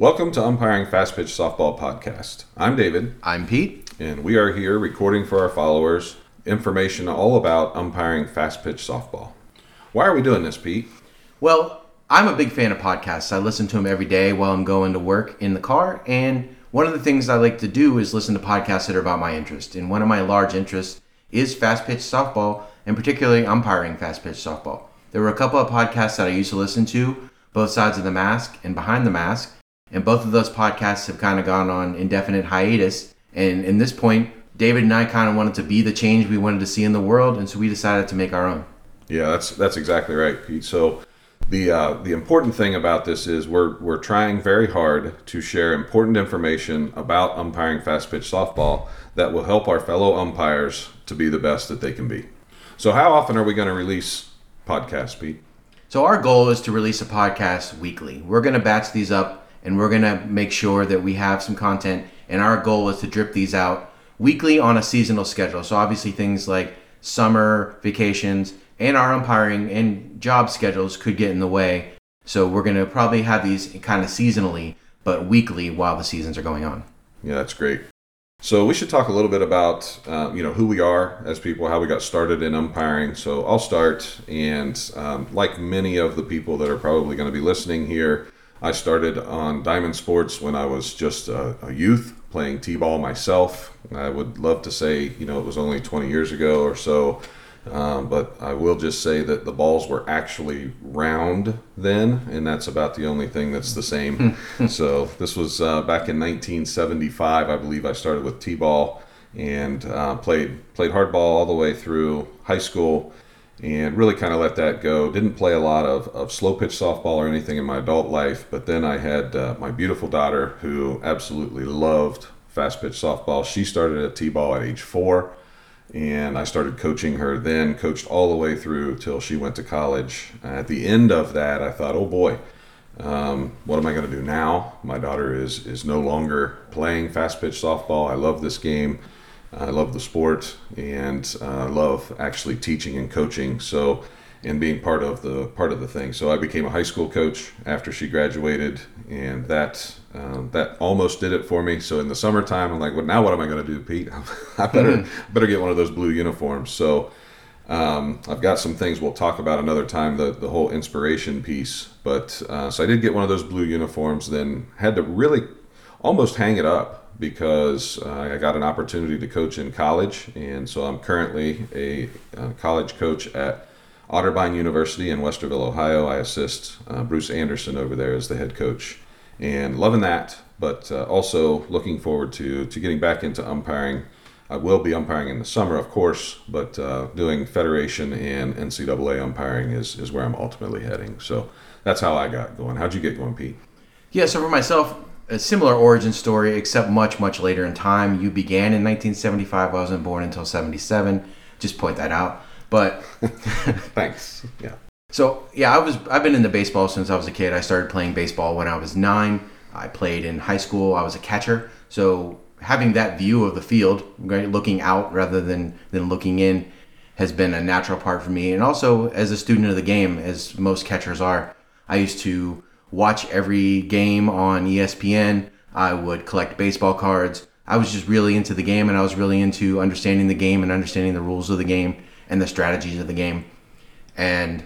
Welcome to Umpiring Fast Pitch Softball Podcast. I'm David, I'm Pete. and we are here recording for our followers information all about umpiring fast pitch softball. Why are we doing this, Pete? Well, I'm a big fan of podcasts. I listen to them every day while I'm going to work in the car. And one of the things I like to do is listen to podcasts that are about my interest. And one of my large interests is fast pitch softball, and particularly umpiring fast pitch softball. There were a couple of podcasts that I used to listen to, both sides of the mask and behind the mask. And both of those podcasts have kind of gone on indefinite hiatus. And in this point, David and I kind of wanted to be the change we wanted to see in the world, and so we decided to make our own. Yeah, that's that's exactly right, Pete. So the uh, the important thing about this is we're we're trying very hard to share important information about umpiring fast pitch softball that will help our fellow umpires to be the best that they can be. So how often are we going to release podcasts, Pete? So our goal is to release a podcast weekly. We're going to batch these up and we're going to make sure that we have some content and our goal is to drip these out weekly on a seasonal schedule. So obviously things like summer vacations and our umpiring and job schedules could get in the way. So we're going to probably have these kind of seasonally, but weekly while the seasons are going on. Yeah, that's great. So we should talk a little bit about uh, you know who we are as people, how we got started in umpiring. So I'll start, and um, like many of the people that are probably going to be listening here, I started on Diamond Sports when I was just a, a youth playing t-ball myself. I would love to say you know it was only 20 years ago or so. Um, but I will just say that the balls were actually round then, and that's about the only thing that's the same. so this was uh, back in 1975, I believe. I started with t-ball and uh, played played hardball all the way through high school, and really kind of let that go. Didn't play a lot of, of slow pitch softball or anything in my adult life, but then I had uh, my beautiful daughter who absolutely loved fast pitch softball. She started at t-ball at age four and I started coaching her then, coached all the way through till she went to college. At the end of that, I thought, oh boy, um, what am I going to do now? My daughter is is no longer playing fast pitch softball. I love this game. I love the sport, and I uh, love actually teaching and coaching. So, and being part of the part of the thing. So I became a high school coach after she graduated, and that um, that almost did it for me. So in the summertime, I'm like, well, now what am I going to do, Pete? I better mm-hmm. better get one of those blue uniforms. So um, I've got some things we'll talk about another time. The the whole inspiration piece, but uh, so I did get one of those blue uniforms. Then had to really almost hang it up because uh, I got an opportunity to coach in college, and so I'm currently a, a college coach at Otterbein University in Westerville, Ohio. I assist uh, Bruce Anderson over there as the head coach, and loving that. But uh, also looking forward to to getting back into umpiring. I will be umpiring in the summer, of course, but uh, doing federation and NCAA umpiring is is where I'm ultimately heading. So that's how I got going. How'd you get going, Pete? Yeah, so for myself, a similar origin story, except much much later in time. You began in 1975. I wasn't born until 77. Just point that out. But thanks. Yeah. So yeah, I was I've been into baseball since I was a kid. I started playing baseball when I was nine. I played in high school. I was a catcher. So having that view of the field, right, looking out rather than than looking in, has been a natural part for me. And also as a student of the game, as most catchers are, I used to watch every game on ESPN. I would collect baseball cards. I was just really into the game, and I was really into understanding the game and understanding the rules of the game and the strategies of the game. And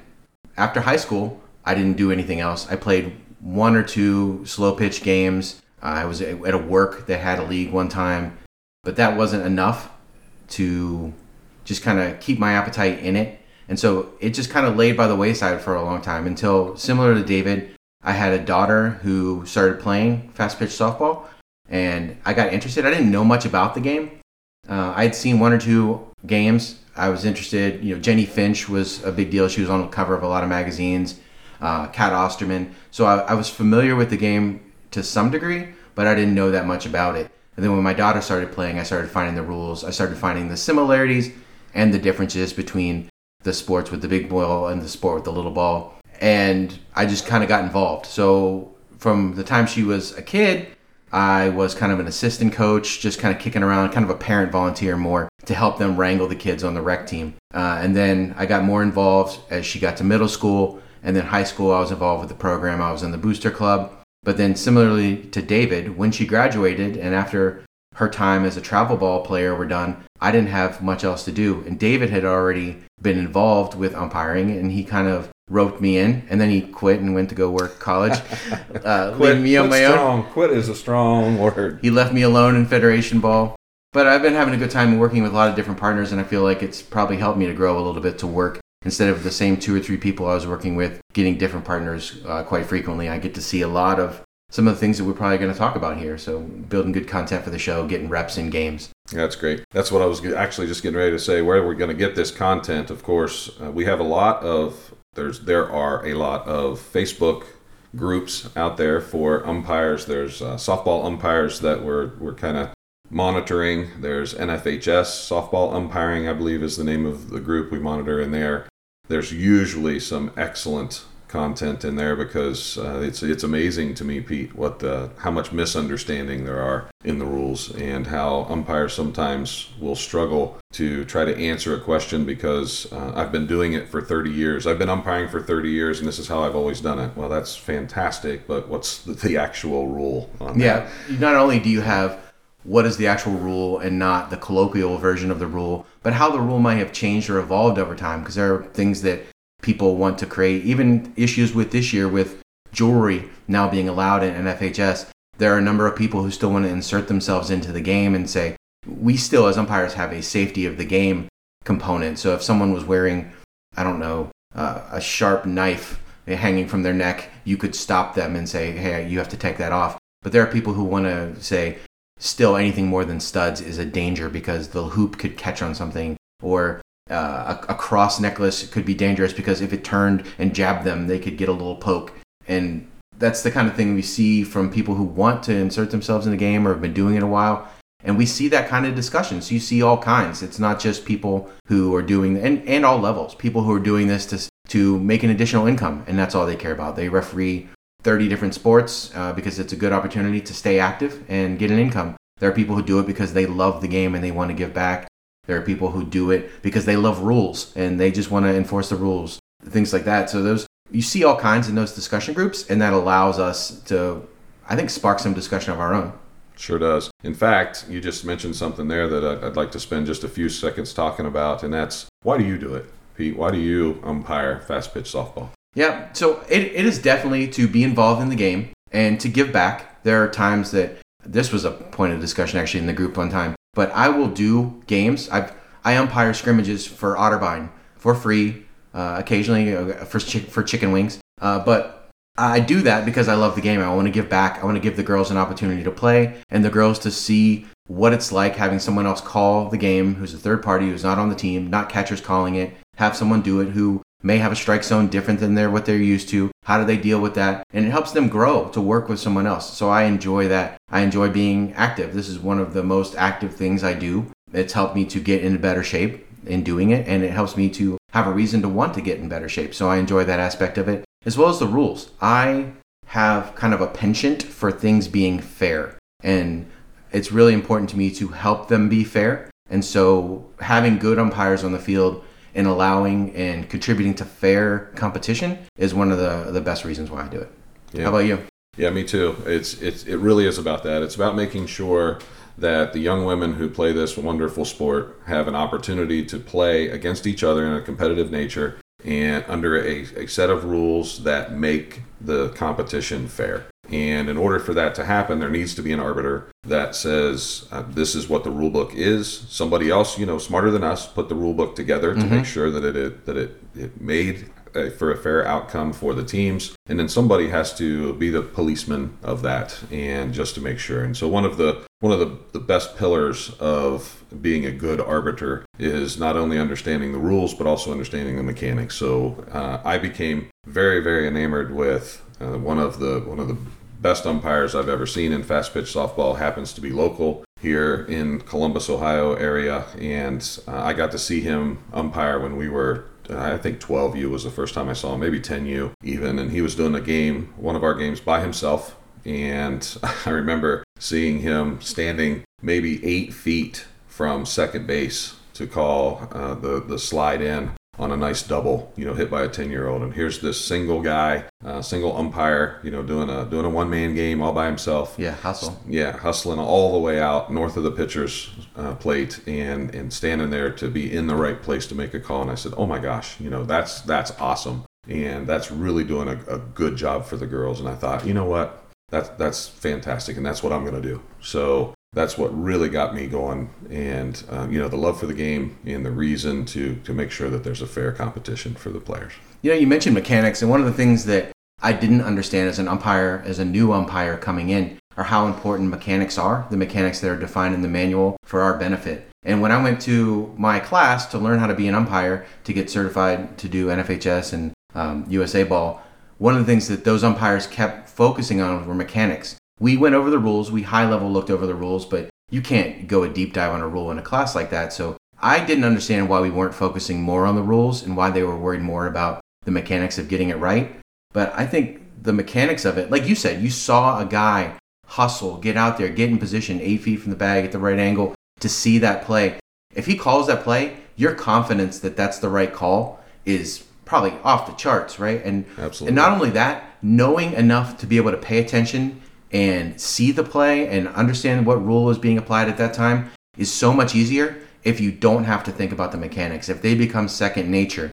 after high school, I didn't do anything else. I played one or two slow pitch games. I was at a work that had a league one time, but that wasn't enough to just kind of keep my appetite in it. And so it just kind of laid by the wayside for a long time until, similar to David, I had a daughter who started playing fast pitch softball, and I got interested. I didn't know much about the game. Uh, I had seen one or two games I was interested. You know, Jennie Finch was a big deal. She was on the cover of a lot of magazines. Uh, Cat Osterman. So I, I was familiar with the game to some degree, but I didn't know that much about it. And then when my daughter started playing, I started finding the rules. I started finding the similarities and the differences between the sports with the big ball and the sport with the little ball. And I just kind of got involved. So from the time she was a kid, I was kind of an assistant coach, just kind of kicking around, kind of a parent volunteer more to help them wrangle the kids on the rec team. Uh, and then I got more involved as she got to middle school. And then high school, I was involved with the program. I was in the booster club. But then, similarly to David, when she graduated and after her time as a travel ball player were done, I didn't have much else to do. And David had already been involved with umpiring and he kind of roped me in and then he quit and went to go work college, uh, leaving me on my strong. own. Quit is a strong word. He left me alone in Federation Ball. But I've been having a good time working with a lot of different partners and I feel like it's probably helped me to grow a little bit to work instead of the same two or three people I was working with, getting different partners uh, quite frequently. I get to see a lot of some of the things that we're probably going to talk about here. So building good content for the show, getting reps in games. That's great. That's what I was actually just getting ready to say. Where we're going to get this content, of course, uh, we have a lot of there's there are a lot of Facebook groups out there for umpires. There's uh, softball umpires that we're we're kind of monitoring. There's NFHS softball umpiring, I believe, is the name of the group we monitor in there. There's usually some excellent content in there because uh, it's it's amazing to me, Pete, what the how much misunderstanding there are in the rules and how umpires sometimes will struggle to try to answer a question because uh, I've been doing it for 30 years. I've been umpiring for 30 years, and this is how I've always done it. Well, that's fantastic, but what's the, the actual rule on yeah, that? not only do you have what is the actual rule and not the colloquial version of the rule, but how the rule might have changed or evolved over time because there are things that people want to create. Even issues with this year with jewelry now being allowed in NFHS, there are a number of people who still want to insert themselves into the game and say, we still, as umpires, have a safety of the game component. So if someone was wearing, I don't know, uh, a sharp knife hanging from their neck, you could stop them and say, hey, you have to take that off. But there are people who want to say, still anything more than studs is a danger because the hoop could catch on something or uh, a, a, cross necklace could be dangerous because if it turned and jabbed them, they could get a little poke. And that's the kind of thing we see from people who want to insert themselves in the game or have been doing it a while. And we see that kind of discussion. So you see all kinds. It's not just people who are doing, and, and all levels, people who are doing this to, to make an additional income. And that's all they care about. They referee 30 different sports uh, because it's a good opportunity to stay active and get an income. There are people who do it because they love the game and they want to give back. There are people who do it because they love rules and they just want to enforce the rules, things like that. So those you see all kinds in those discussion groups, and that allows us to, I think, spark some discussion of our own. Sure does. In fact, you just mentioned something there that I'd like to spend just a few seconds talking about, and that's why do you do it, Pete? Why do you umpire fast pitch softball? Yeah, so it, it is definitely to be involved in the game and to give back. There are times that this was a point of discussion actually in the group one time but I will do games. I've I umpire scrimmages for Otterbein for free, uh, occasionally uh, for for chicken wings. Uh, but I do that because I love the game. I want to give back. I want to give the girls an opportunity to play and the girls to see what it's like having someone else call the game who's a third party who's not on the team, not catchers calling it, have someone do it who may have a strike zone different than they're what they're used to. How do they deal with that? And it helps them grow to work with someone else. So I enjoy that. I enjoy being active. This is one of the most active things I do. It's helped me to get in better shape in doing it, and it helps me to have a reason to want to get in better shape. So I enjoy that aspect of it, as well as the rules. I have kind of a penchant for things being fair, and it's really important to me to help them be fair. And so having good umpires on the field and allowing and contributing to fair competition is one of the the best reasons why I do it. Yeah. How about you? Yeah, me too. It's it's it really is about that. It's about making sure that the young women who play this wonderful sport have an opportunity to play against each other in a competitive nature and under a, a set of rules that make the competition fair. And in order for that to happen, there needs to be an arbiter that says uh, this is what the rule book is. Somebody else, you know, smarter than us, put the rule book together to mm-hmm. make sure that it, it that it it made a, for a fair outcome for the teams. And then somebody has to be the policeman of that, and just to make sure. And so one of the one of the, the best pillars of being a good arbiter is not only understanding the rules but also understanding the mechanics. So uh, I became very very enamored with uh, one of the one of the best umpires I've ever seen in fast pitch softball happens to be local here in Columbus, Ohio area, and uh, I got to see him umpire when we were. Uh, I think 12U was the first time I saw him, maybe 10U even, and he was doing a game, one of our games by himself. And I remember seeing him standing maybe eight feet from second base to call uh, the the slide in on a nice double, you know, hit by a 10 year old. And here's this single guy, uh, single umpire, you know, doing a doing a one man game all by himself. Yeah, hustle. Yeah, hustling all the way out north of the pitcher's uh, plate and and standing there to be in the right place to make a call. And I said, oh my gosh, you know, that's that's awesome, and that's really doing a, a good job for the girls. And I thought, you know what, that's that's fantastic, and that's what I'm going to do. So that's what really got me going, and um, you know, the love for the game and the reason to to make sure that there's a fair competition for the players. You know, you mentioned mechanics, and one of the things that I didn't understand as an umpire, as a new umpire coming in, are how important mechanics are, the mechanics that are defined in the manual for our benefit. And when I went to my class to learn how to be an umpire, to get certified to do NFHS and um, USA ball, one of the things that those umpires kept focusing on were mechanics. We went over the rules, we high level looked over the rules, but you can't go a deep dive on a rule in a class like that. So I didn't understand why we weren't focusing more on the rules and why they were worried more about the mechanics of getting it right. But I think the mechanics of it, like you said, you saw a guy hustle, get out there, get in position, eight feet from the bag at the right angle to see that play. If he calls that play, your confidence that that's the right call is probably off the charts, right? And Absolutely. and not only that, knowing enough to be able to pay attention and see the play and understand what rule is being applied at that time is so much easier if you don't have to think about the mechanics. If they become second nature.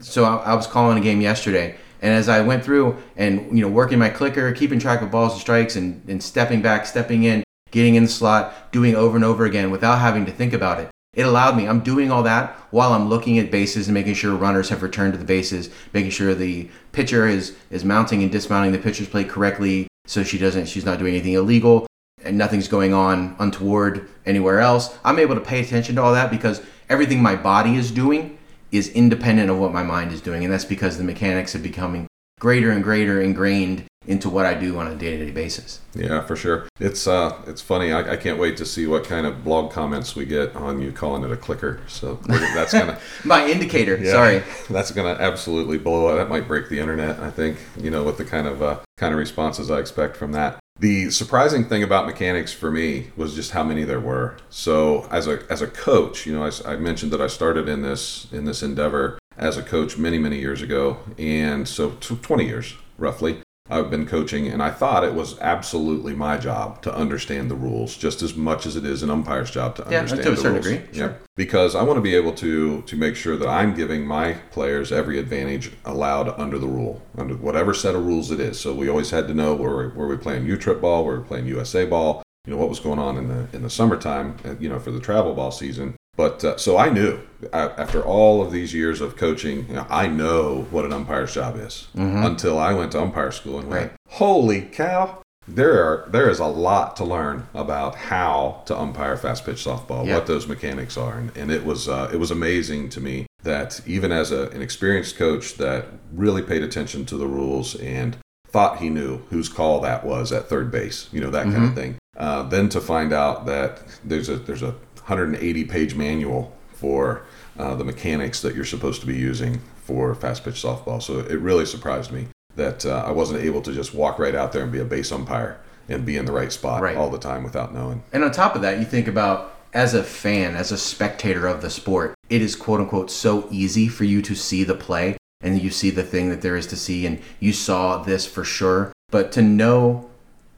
So I, I was calling a game yesterday and as I went through and you know working my clicker, keeping track of balls and strikes, and, and stepping back, stepping in, getting in the slot, doing over and over again without having to think about it, it allowed me. I'm doing all that while I'm looking at bases and making sure runners have returned to the bases, making sure the pitcher is is mounting and dismounting the pitcher's plate correctly, so she doesn't she's not doing anything illegal and nothing's going on untoward anywhere else. I'm able to pay attention to all that because everything my body is doing is independent of what my mind is doing, and that's because the mechanics are becoming greater and greater ingrained into what I do on a day-to-day basis. Yeah, for sure. It's uh, it's funny. I, I can't wait to see what kind of blog comments we get on you calling it a clicker. So that's gonna my indicator. Yeah, Sorry, that's gonna absolutely blow up. That might break the internet. I think you know with the kind of uh, kind of responses I expect from that. The surprising thing about mechanics for me was just how many there were. So as a as a coach, you know, I, I mentioned that I started in this in this endeavor as a coach many many years ago, and so 20 years roughly. I've been coaching, and I thought it was absolutely my job to understand the rules just as much as it is an umpire's job to Yeah, understand to a certain rules. degree, sure. Yeah, because I want to be able to to make sure that I'm giving my players every advantage allowed under the rule, under whatever set of rules it is. So we always had to know where we, where we playing U trip ball, where we playing USA ball, you know what was going on in the in the summertime, uh, you know for the travel ball season. But uh, so I knew uh, after all of these years of coaching, you know, I know what an umpire's job is. Until I went to umpire school and went, Right. holy cow! There are there is a lot to learn about how to umpire fast pitch softball, Yeah. what those mechanics are, and, and it was uh, it was amazing to me that even as a, an experienced coach that really paid attention to the rules and thought he knew whose call that was at third base, you know that kind of thing. Uh, then to find out that there's a there's a 180 page manual for uh, the mechanics that you're supposed to be using for fast pitch softball. So it really surprised me that uh, I wasn't able to just walk right out there and be a base umpire and be in the right spot Right. all the time without knowing. And on top of that, you think about as a fan, as a spectator of the sport, it is quote unquote so easy for you to see the play and you see the thing that there is to see and you saw this for sure. But to know,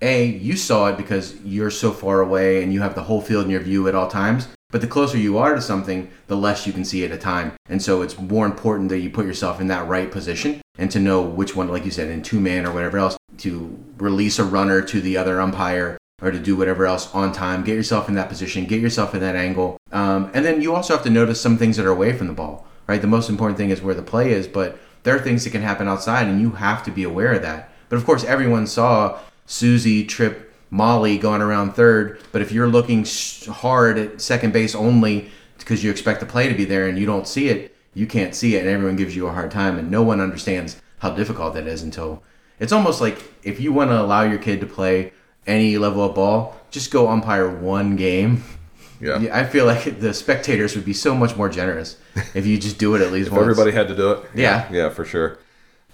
A, you saw it because you're so far away and you have the whole field in your view at all times. But the closer you are to something, the less you can see at a time. And so it's more important that you put yourself in that right position and to know which one, like you said, in two man or whatever else, to release a runner to the other umpire or to do whatever else on time. Get yourself in that position, get yourself in that angle. Um, and then you also have to notice some things that are away from the ball, right? The most important thing is where the play is, but there are things that can happen outside and you have to be aware of that. But of course, everyone saw Susie trip Molly going around third, but if you're looking hard at second base only because you expect the play to be there and you don't see it, you can't see it and everyone gives you a hard time and no one understands how difficult that is until it's almost like if you want to allow your kid to play any level of ball, just go umpire one game. Yeah. Yeah, I feel like the spectators would be so much more generous if you just do it at least If once. everybody had to do it. Yeah. Yeah, for sure.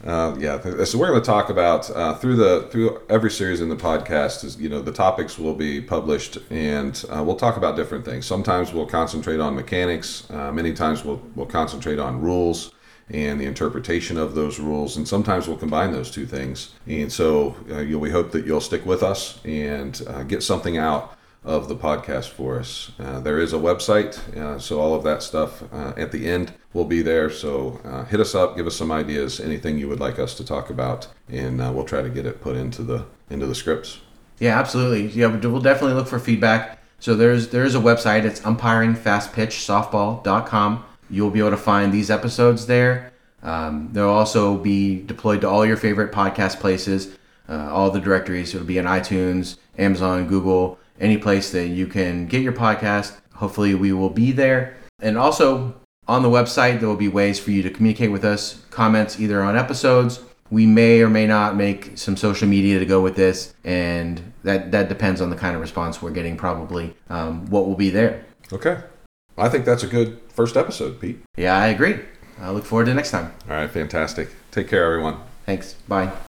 Uh, yeah, so we're going to talk about uh, through the through every series in the podcast. Is you know the topics will be published, and uh, we'll talk about different things. Sometimes we'll concentrate on mechanics. Uh, many times we'll we'll concentrate on rules and the interpretation of those rules, and sometimes we'll combine those two things. And so uh, you know, we hope that you'll stick with us and uh, get something out of the podcast for us. Uh, there is a website, uh, so all of that stuff uh, at the end will be there. So uh, hit us up, give us some ideas, anything you would like us to talk about, and uh, we'll try to get it put into the into the scripts. Yeah, absolutely. Yeah, we'll definitely look for feedback. So there's there is a website. It's umpiringfastpitchsoftball.com. You'll be able to find these episodes there. Um, they'll also be deployed to all your favorite podcast places, uh, all the directories. It'll be in iTunes, Amazon, Google, any place that you can get your podcast. Hopefully, we will be there. And also on the website, there will be ways for you to communicate with us, comments either on episodes. We may or may not make some social media to go with this, and that that depends on the kind of response we're getting. Probably um, what will be there. Okay, I think that's a good first episode, Pete. Yeah, I agree. I look forward to next time. All right, fantastic. Take care, everyone. Thanks. Bye.